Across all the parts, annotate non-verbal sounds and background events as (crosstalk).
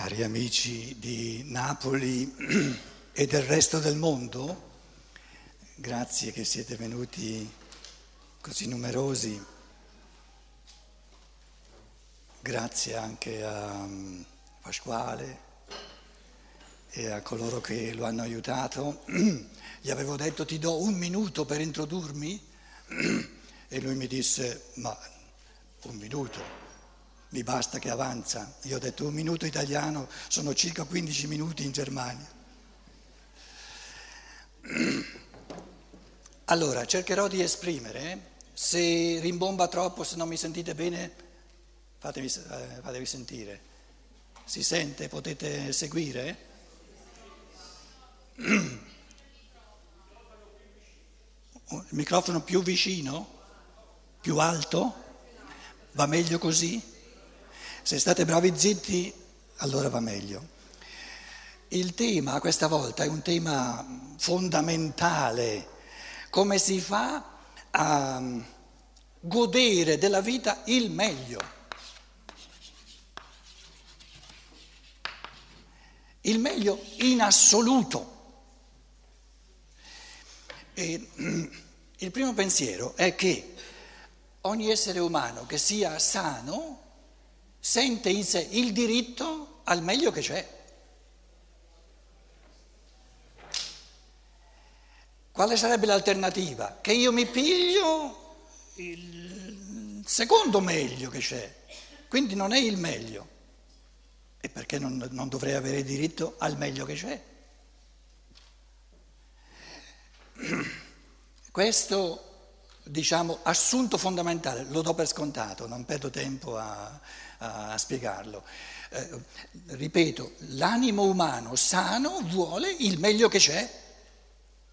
Cari amici di Napoli (clears throat) e del resto del mondo, grazie che siete venuti così numerosi, grazie anche a mm, Pasquale e a coloro che lo hanno aiutato. (clears throat) Gli avevo detto ti do un minuto per introdurmi. (clears throat) E lui mi disse ma un minuto mi basta che avanza. Io ho detto un minuto italiano sono circa 15 minuti in Germania. (clears throat) Allora, cercherò di esprimere, se rimbomba troppo, se non mi sentite bene, fatemi, eh, sentire. Si sente? Potete seguire? (clears throat) Il microfono più vicino? Più alto? Va meglio così? Se state bravi zitti, allora va meglio. Il tema questa volta è un tema fondamentale. Come si fa a godere della vita il meglio? Il meglio in assoluto. E, il primo pensiero è che ogni essere umano che sia sano sente in sé il diritto al meglio che c'è. Quale sarebbe l'alternativa? Che io mi piglio il secondo meglio che c'è, quindi non è il meglio. E perché non, non dovrei avere diritto al meglio che c'è? (clears throat) Questo diciamo, assunto fondamentale, lo do per scontato, non perdo tempo a, a spiegarlo. Eh, ripeto, l'animo umano sano vuole il meglio che c'è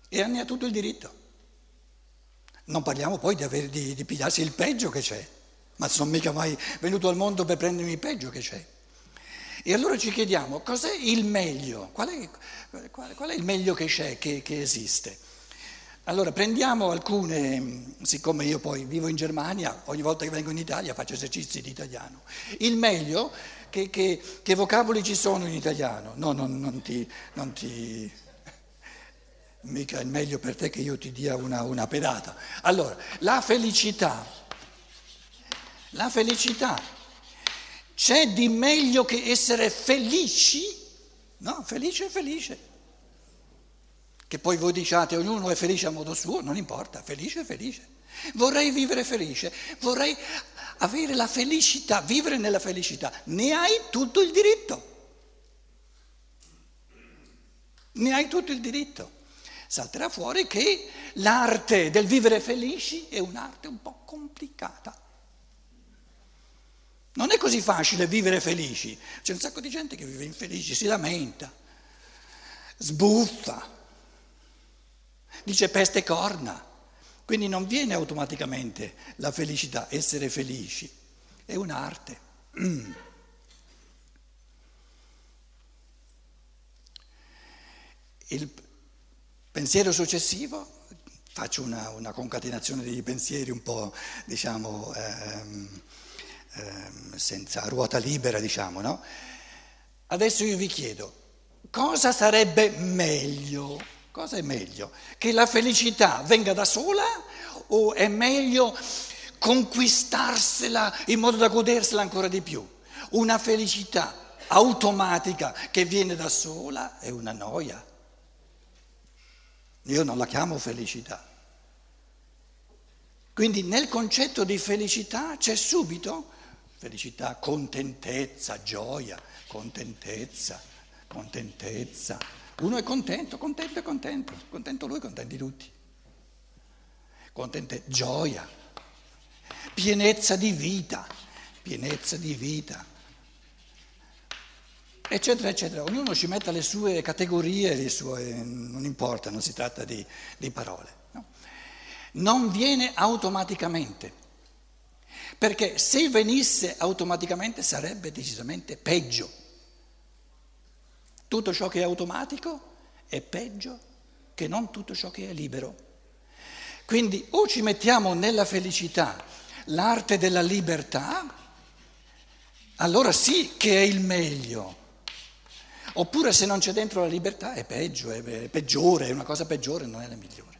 e ne ha tutto il diritto. Non parliamo poi di, avere, di, di pigliarsi il peggio che c'è, ma sono mica mai venuto al mondo per prendermi il peggio che c'è. E allora ci chiediamo cos'è il meglio? Qual è, qual è il meglio che c'è, che, che esiste? Allora prendiamo alcune, siccome io poi vivo in Germania, ogni volta che vengo in Italia faccio esercizi di italiano. Il meglio, che, che, che vocaboli ci sono in italiano? No, non, non, ti, non ti... Mica è meglio per te che io ti dia una, una pedata. Allora, la felicità, la felicità, c'è di meglio che essere felici? No, felice è felice. Che poi voi diciate ognuno è felice a modo suo, non importa, felice è felice. Vorrei vivere felice, vorrei avere la felicità, vivere nella felicità. Ne hai tutto il diritto. Ne hai tutto il diritto. Salterà fuori che l'arte del vivere felici è un'arte un po' complicata. Non è così facile vivere felici. C'è un sacco di gente che vive infelice, si lamenta, sbuffa dice peste corna. Quindi non viene automaticamente la felicità, essere felici, è un'arte. (clears throat) Il pensiero successivo, faccio una, una concatenazione dei pensieri un po', diciamo, ehm, ehm, senza ruota libera, diciamo, no? Adesso io vi chiedo, cosa sarebbe meglio? Cosa è meglio? Che la felicità venga da sola o è meglio conquistarsela in modo da godersela ancora di più? Una felicità automatica che viene da sola è una noia. Io non la chiamo felicità. Quindi nel concetto di felicità c'è subito felicità, contentezza, gioia, contentezza, contentezza. Uno è contento, contento contento, contento lui, contenti tutti. Contente, gioia, pienezza di vita, pienezza di vita, eccetera, eccetera. Ognuno ci metta le sue categorie, le sue, non importa, non si tratta di, di parole. No? Non viene automaticamente, perché se venisse automaticamente sarebbe decisamente peggio. Tutto ciò che è automatico è peggio che non tutto ciò che è libero. Quindi o ci mettiamo nella felicità l'arte della libertà, allora sì che è il meglio, Oppure se non c'è dentro la libertà è peggio, è peggiore, è una cosa peggiore, non è la migliore.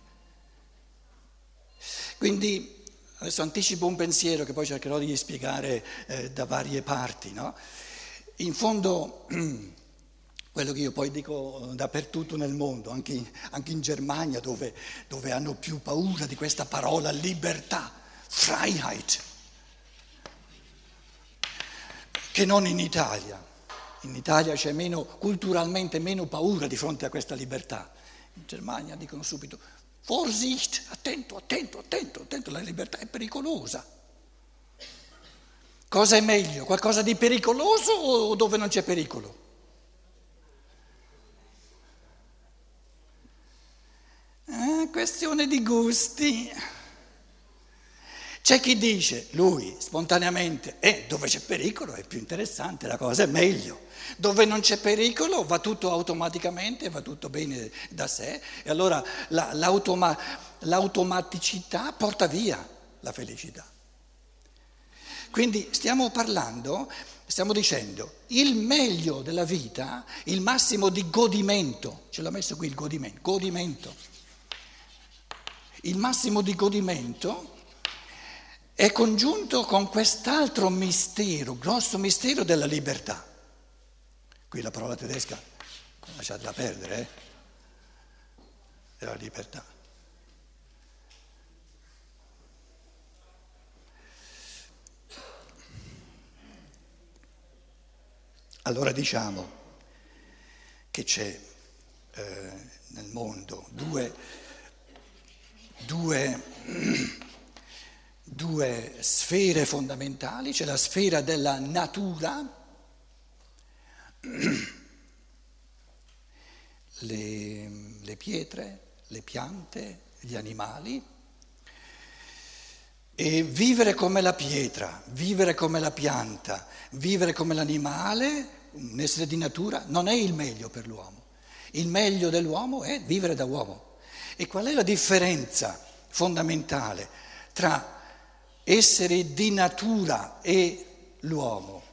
Quindi adesso anticipo un pensiero che poi cercherò di spiegare eh, da varie parti. No? In fondo (clears throat) quello che io poi dico dappertutto nel mondo, anche in, anche in Germania dove, dove hanno più paura di questa parola libertà, Freiheit, che non in Italia. In Italia c'è meno, culturalmente meno paura di fronte a questa libertà. In Germania dicono subito, Vorsicht, attento, attento, attento, attento, la libertà è pericolosa. Cosa è meglio? Qualcosa di pericoloso o dove non c'è pericolo? Eh, questione di gusti. C'è chi dice, lui spontaneamente, eh, dove c'è pericolo è più interessante, la cosa è meglio. Dove non c'è pericolo va tutto automaticamente, va tutto bene da sé e allora la, l'automa, l'automaticità porta via la felicità. Quindi stiamo parlando, stiamo dicendo, il meglio della vita, il massimo di godimento, ce l'ha messo qui il godimento, godimento. Il massimo di godimento è congiunto con quest'altro mistero, grosso mistero della libertà. Qui la parola tedesca, lasciatela perdere, eh? della libertà. Allora diciamo che c'è eh, nel mondo due, due due sfere fondamentali, c'è la sfera della natura, le, le pietre, le piante, gli animali, e vivere come la pietra, vivere come la pianta, vivere come l'animale, un essere di natura, non è il meglio per l'uomo. Il meglio dell'uomo è vivere da uomo. E qual è la differenza fondamentale tra essere di natura e l'uomo.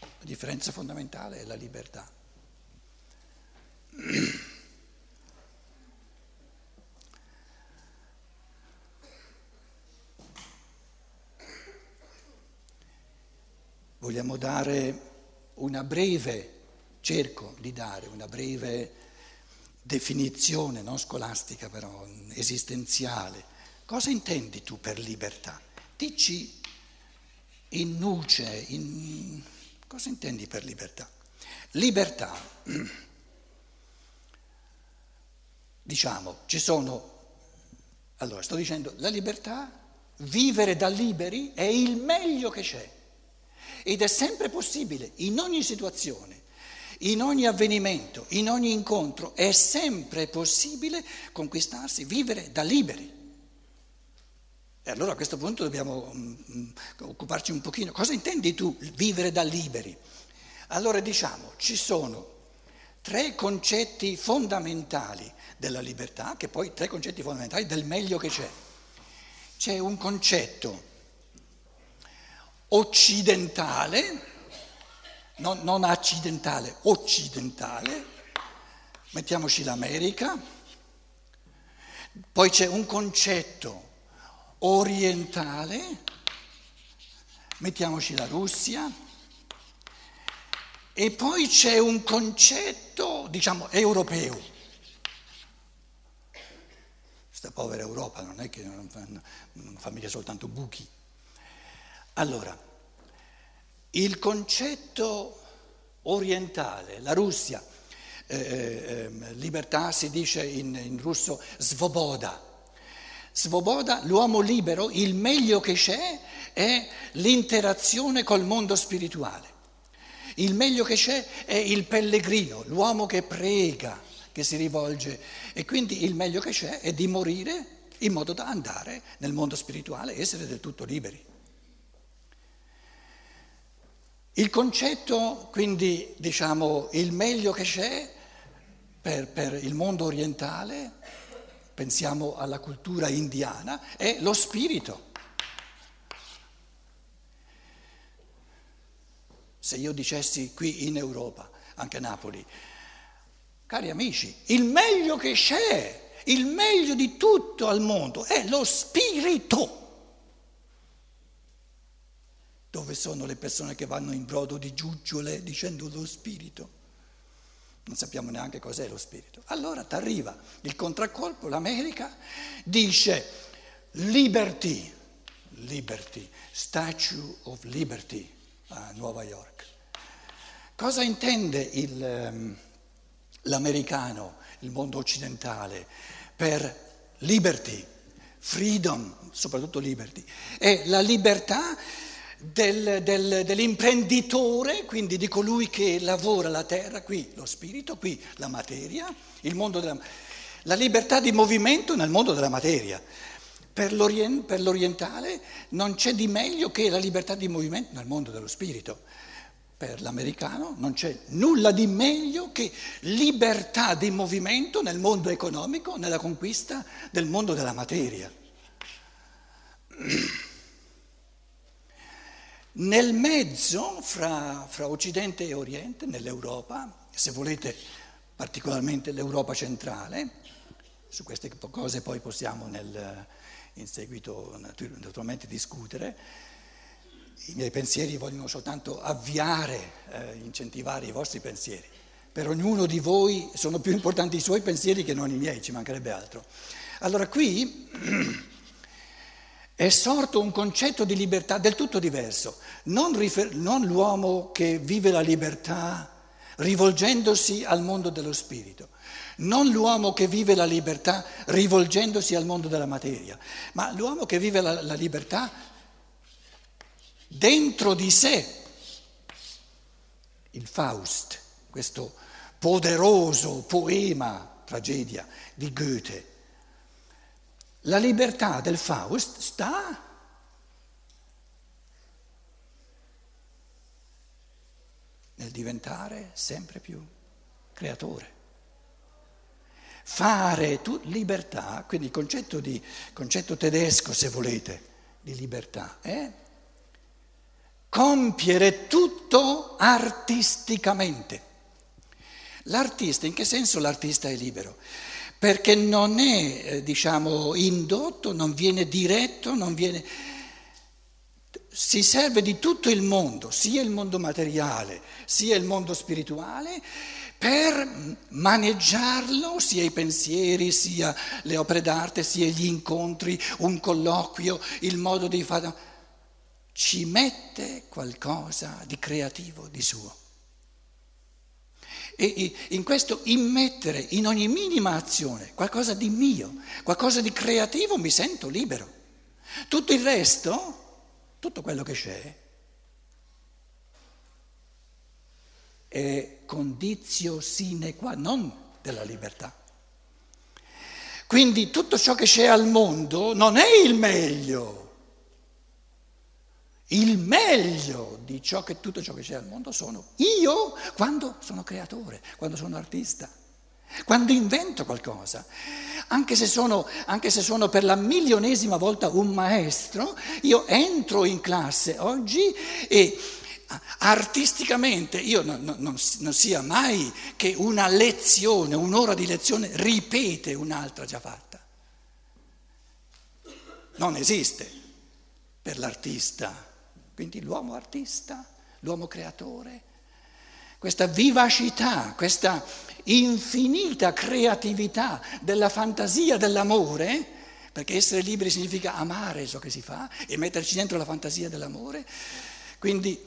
La differenza fondamentale è la libertà. Vogliamo dare una breve, cerco di dare una breve definizione, non scolastica però, esistenziale Cosa intendi tu per libertà? Dici in nuce, in... cosa intendi per libertà? Libertà, (clears throat) diciamo, ci sono, allora sto dicendo, la libertà, vivere da liberi è il meglio che c'è ed è sempre possibile, in ogni situazione, in ogni avvenimento, in ogni incontro, è sempre possibile conquistarsi, vivere da liberi. E allora a questo punto dobbiamo um, occuparci un pochino. Cosa intendi tu vivere da liberi? Allora diciamo, ci sono tre concetti fondamentali della libertà, che poi tre concetti fondamentali del meglio che c'è. C'è un concetto occidentale, non, non accidentale, occidentale, mettiamoci l'America, poi c'è un concetto orientale, mettiamoci la Russia, e poi c'è un concetto, diciamo, europeo. Questa povera Europa non è che non fa, non fa mica soltanto buchi. Allora, il concetto orientale, la Russia, eh, eh, libertà si dice in, in russo svoboda, Svoboda, l'uomo libero, il meglio che c'è è l'interazione col mondo spirituale. Il meglio che c'è è il pellegrino, l'uomo che prega, che si rivolge e quindi il meglio che c'è è di morire in modo da andare nel mondo spirituale e essere del tutto liberi. Il concetto, quindi, diciamo, il meglio che c'è per, per il mondo orientale pensiamo alla cultura indiana, è lo spirito. se io dicessi qui in Europa, anche a Napoli, cari amici, il meglio che c'è, il meglio di tutto al mondo è lo spirito. Dove sono le persone che vanno in brodo di giuggiole dicendo lo spirito? Non sappiamo neanche cos'è lo spirito. Allora ti arriva il contraccolpo, l'America dice liberty, liberty, Statue of Liberty a Nuova York. Cosa intende il, ehm, l'americano, il mondo occidentale, per liberty, freedom, soprattutto liberty? È la libertà del, del, dell'imprenditore, quindi di colui che lavora la terra, qui lo spirito, qui la materia, della, la libertà di movimento nel mondo della materia. Per, l'orient, per l'orientale non c'è di meglio che la libertà di movimento nel mondo dello spirito. Per l'americano non c'è nulla di meglio che libertà di movimento nel mondo economico, nella conquista del mondo della materia. (clears throat) Nel mezzo, fra, fra, Occidente e Oriente, nell'Europa, se volete particolarmente l'Europa centrale, su queste cose poi possiamo nel, in seguito naturalmente discutere, i miei pensieri vogliono soltanto avviare, eh, incentivare i vostri pensieri. Per ognuno di voi sono più importanti i suoi pensieri che non i miei, ci mancherebbe altro. Allora qui (clears throat) è sorto un concetto di libertà del tutto diverso, non, rifer- non l'uomo che vive la libertà rivolgendosi al mondo dello spirito, non l'uomo che vive la libertà rivolgendosi al mondo della materia, ma l'uomo che vive la, la libertà dentro di sé. Il Faust, questo poderoso poema, tragedia di Goethe, la libertà del Faust sta nel diventare sempre più creatore. Fare tu, libertà, quindi il concetto, di, concetto tedesco, se volete, di libertà, è compiere tutto artisticamente. L'artista, in che senso l'artista è libero? Perché non è, eh, diciamo, indotto, non viene diretto, non viene... si serve di tutto il mondo, sia il mondo materiale, sia il mondo spirituale, per maneggiarlo, sia i pensieri, sia le opere d'arte, sia gli incontri, un colloquio, il modo di fare... ci mette qualcosa di creativo, di suo. E in questo immettere in ogni minima azione qualcosa di mio, qualcosa di creativo, mi sento libero. Tutto il resto, tutto quello che c'è, è condizio sine qua non della libertà. Quindi tutto ciò che c'è al mondo non è il meglio il meglio di ciò che, tutto ciò che c'è al mondo sono io quando sono creatore, quando sono artista, quando invento qualcosa. Anche se, sono, anche se sono per la milionesima volta un maestro, io entro in classe oggi e artisticamente io non, non, non, sia mai che una lezione, un'ora di lezione ripete un'altra già fatta. Non esiste per l'artista quindi l'uomo artista, l'uomo creatore, questa vivacità, questa infinita creatività della fantasia dell'amore, perché essere liberi significa amare ciò che si fa e metterci dentro la fantasia dell'amore, quindi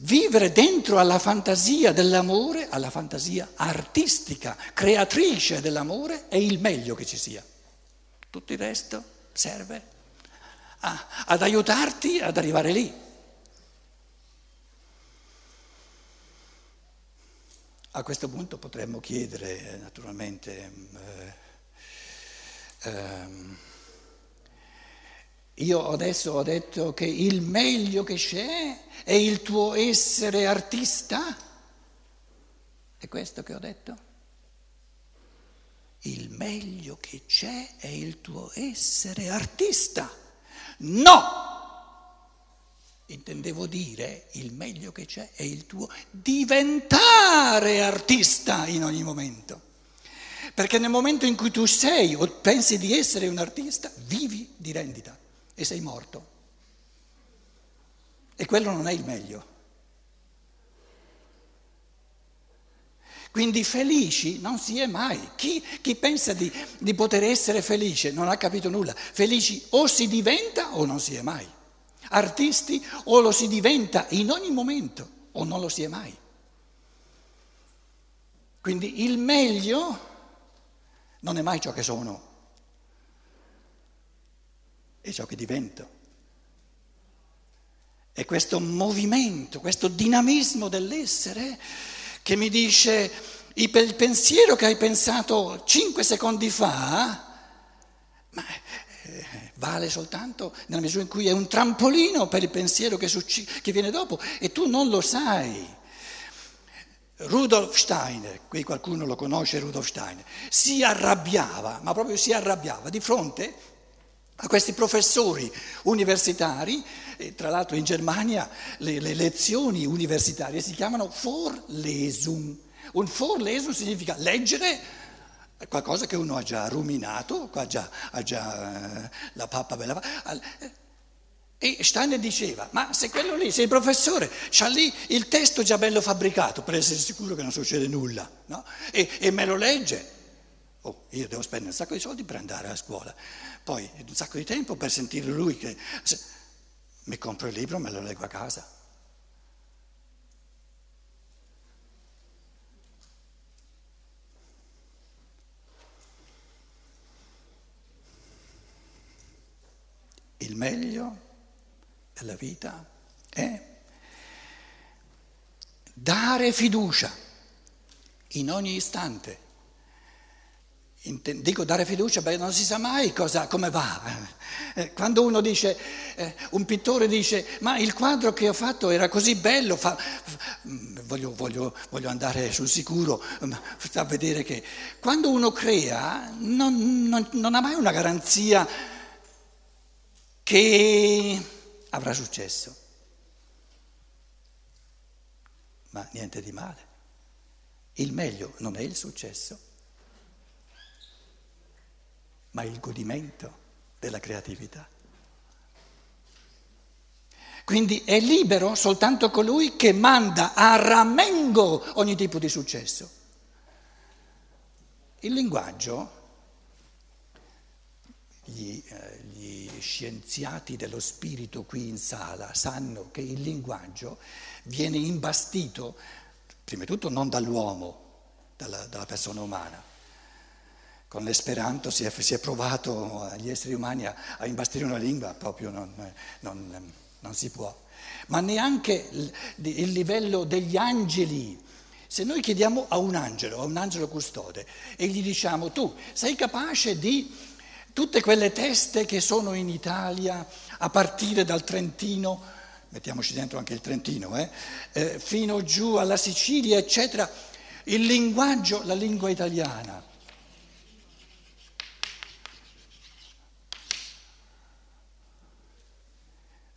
vivere dentro alla fantasia dell'amore, alla fantasia artistica, creatrice dell'amore, è il meglio che ci sia. Tutto il resto serve ad aiutarti ad arrivare lì. A questo punto potremmo chiedere, naturalmente, eh, ehm, io adesso ho detto che il meglio che c'è è il tuo essere artista? È questo che ho detto? Il meglio che c'è è il tuo essere artista. No! Intendevo dire il meglio che c'è è il tuo diventare artista in ogni momento. Perché nel momento in cui tu sei o pensi di essere un artista, vivi di rendita e sei morto. E quello non è il meglio. Quindi felici non si è mai. Chi, chi pensa di, di, poter essere felice non ha capito nulla. Felici o si diventa o non si è mai. Artisti o lo si diventa in ogni momento o non lo si è mai. Quindi il meglio non è mai ciò che sono, è ciò che divento. E questo movimento, questo dinamismo dell'essere che mi dice il pensiero che hai pensato cinque secondi fa, ma vale soltanto nella misura in cui è un trampolino per il pensiero che, succ- che viene dopo e tu non lo sai. Rudolf Steiner, qui qualcuno lo conosce Rudolf Steiner, si arrabbiava, ma proprio si arrabbiava di fronte a questi professori universitari, tra l'altro in Germania le, le lezioni universitarie si chiamano Vorlesung. Un Vorlesung significa leggere qualcosa che uno ha già ruminato, ha già, ha già eh, la pappa bella. E Steiner diceva, ma se quello lì, se il professore ha lì il testo già bello fabbricato per essere sicuro che non succede nulla, no? e, e me lo legge, oh, io devo spendere un sacco di soldi per andare a scuola poi un sacco di tempo per sentire lui che se, mi compro il libro me lo leggo a casa. Il meglio della vita è dare fiducia in ogni istante Dico dare fiducia perché non si sa mai cosa, come va. Eh, quando uno dice, eh, un pittore dice, ma il quadro che ho fatto era così bello, fa, mm, voglio, voglio, voglio, andare sul sicuro, mm, fa vedere che quando uno crea non, non, non ha mai una garanzia che avrà successo. Ma niente di male. Il meglio non è il successo ma il godimento della creatività. Quindi è libero soltanto colui che manda a ramengo ogni tipo di successo. Il linguaggio, gli, eh, gli scienziati dello spirito qui in sala sanno che il linguaggio viene imbastito, prima di tutto non dall'uomo, dalla, dalla persona umana, con l'esperanto si è, si è, provato agli esseri umani a, a, imbastire una lingua, proprio non, non, non si può. Ma neanche il, il, livello degli angeli. Se noi chiediamo a un angelo, a un angelo custode, e gli diciamo tu sei capace di tutte quelle teste che sono in Italia a partire dal Trentino, mettiamoci dentro anche il Trentino, eh, eh, fino giù alla Sicilia, eccetera, il linguaggio, la lingua italiana.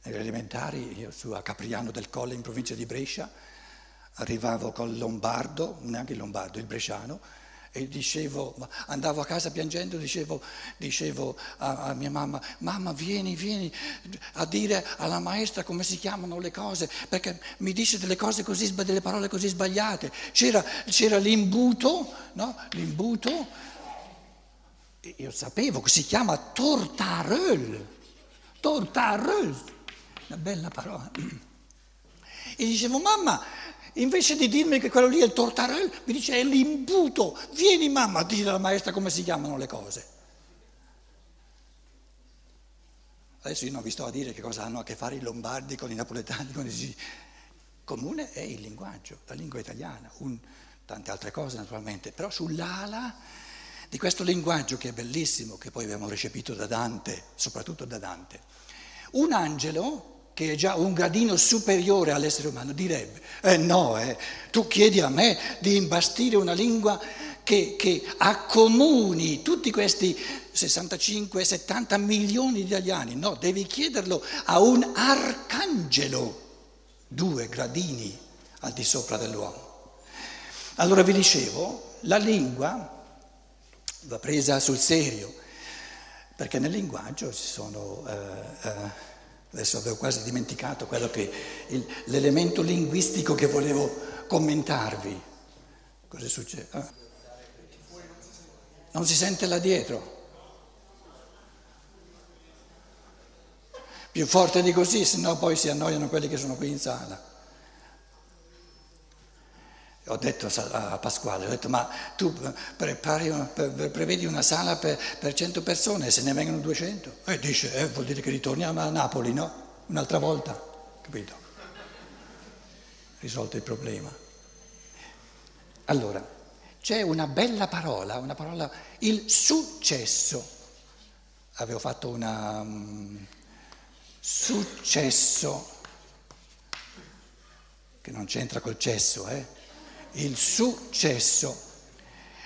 Nelle elementari, io su a Capriano del Colle in provincia di Brescia, arrivavo col lombardo, neanche il lombardo, il bresciano, e dicevo, andavo a casa piangendo, dicevo, dicevo a, a, mia mamma, mamma vieni, vieni a dire alla maestra come si chiamano le cose, perché mi dice delle cose così, delle parole così sbagliate. C'era, c'era l'imbuto, no? L'imbuto, io sapevo che si chiama tortarel, tortarel una bella parola. E dicevo, mamma, invece di dirmi che quello lì è il tortarel, mi dice è l'imbuto. Vieni mamma a dire alla maestra come si chiamano le cose. Adesso io non vi sto a dire che cosa hanno a che fare i lombardi con i napoletani, con i... Comune è il linguaggio, la lingua italiana, un, tante altre cose naturalmente, però sull'ala di questo linguaggio che è bellissimo, che poi abbiamo recepito da Dante, soprattutto da Dante. Un angelo che è già un gradino superiore all'essere umano, direbbe, eh no, eh, tu chiedi a me di imbastire una lingua che, che accomuni tutti questi 65-70 milioni di italiani, no, devi chiederlo a un arcangelo, due gradini al di sopra dell'uomo. Allora vi dicevo, la lingua va presa sul serio, perché nel linguaggio ci sono... Eh, eh, adesso avevo quasi dimenticato quello che, il, l'elemento linguistico che volevo commentarvi. Cosa succede? Ah. Non si sente là dietro. Più forte di così, se no poi si annoiano quelli che sono qui in sala. Ho detto a Pasquale, ho detto ma tu prepari, prevedi una sala per, per 100 persone e se ne vengono 200? E dice, eh, vuol dire che ritorniamo a Napoli, no? Un'altra volta, capito? Risolto il problema. Allora, c'è una bella parola, una parola, il successo. Avevo fatto una um, successo, che non c'entra col cesso, eh? Il successo.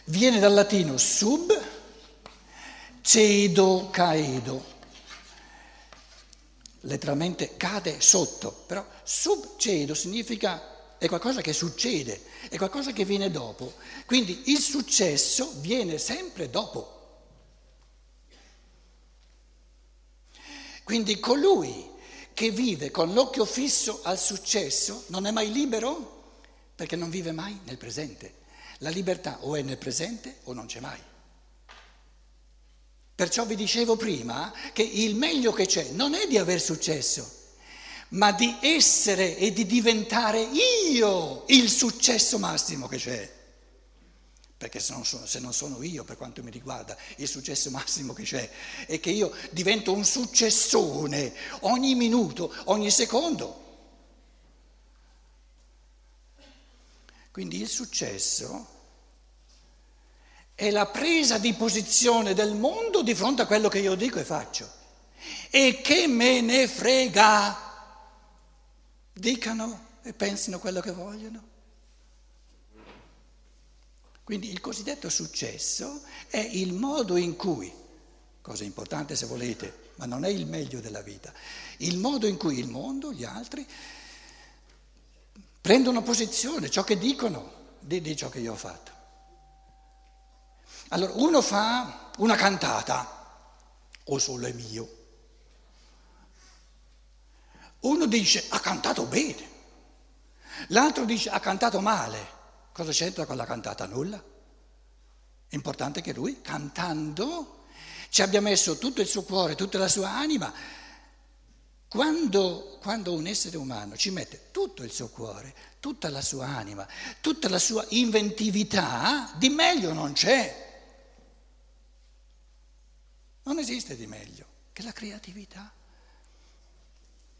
Viene dal latino sub, cedo, caedo. Letteralmente cade sotto, però sub cedo significa è qualcosa che succede, è qualcosa che viene dopo. Quindi il successo viene sempre dopo. Quindi colui che vive con l'occhio fisso al successo non è mai libero perché non vive mai nel presente. La libertà o è nel presente o non c'è mai. Perciò vi dicevo prima che il meglio che c'è non è di aver successo, ma di essere e di diventare io il successo massimo che c'è. Perché se non, sono, se non, sono, io, per quanto mi riguarda, il successo massimo che c'è è che io divento un successone ogni minuto, ogni secondo. Quindi il successo è la presa di posizione del mondo di fronte a quello che io dico e faccio. E che me ne frega dicano e pensino quello che vogliono. Quindi il cosiddetto successo è il modo in cui, cosa importante se volete, ma non è il meglio della vita, il modo in cui il mondo, gli altri, prendono posizione, ciò che dicono di, di ciò che io ho fatto. Allora, uno fa una cantata, o solo è mio, uno dice ha cantato bene, l'altro dice ha cantato male. Cosa c'entra con la cantata? Nulla. Importante che lui, cantando, ci abbia messo tutto il suo cuore, tutta la sua anima. Quando, quando, un essere umano ci mette tutto il suo cuore, tutta la sua anima, tutta la sua inventività, di meglio non c'è. Non esiste di meglio che la creatività.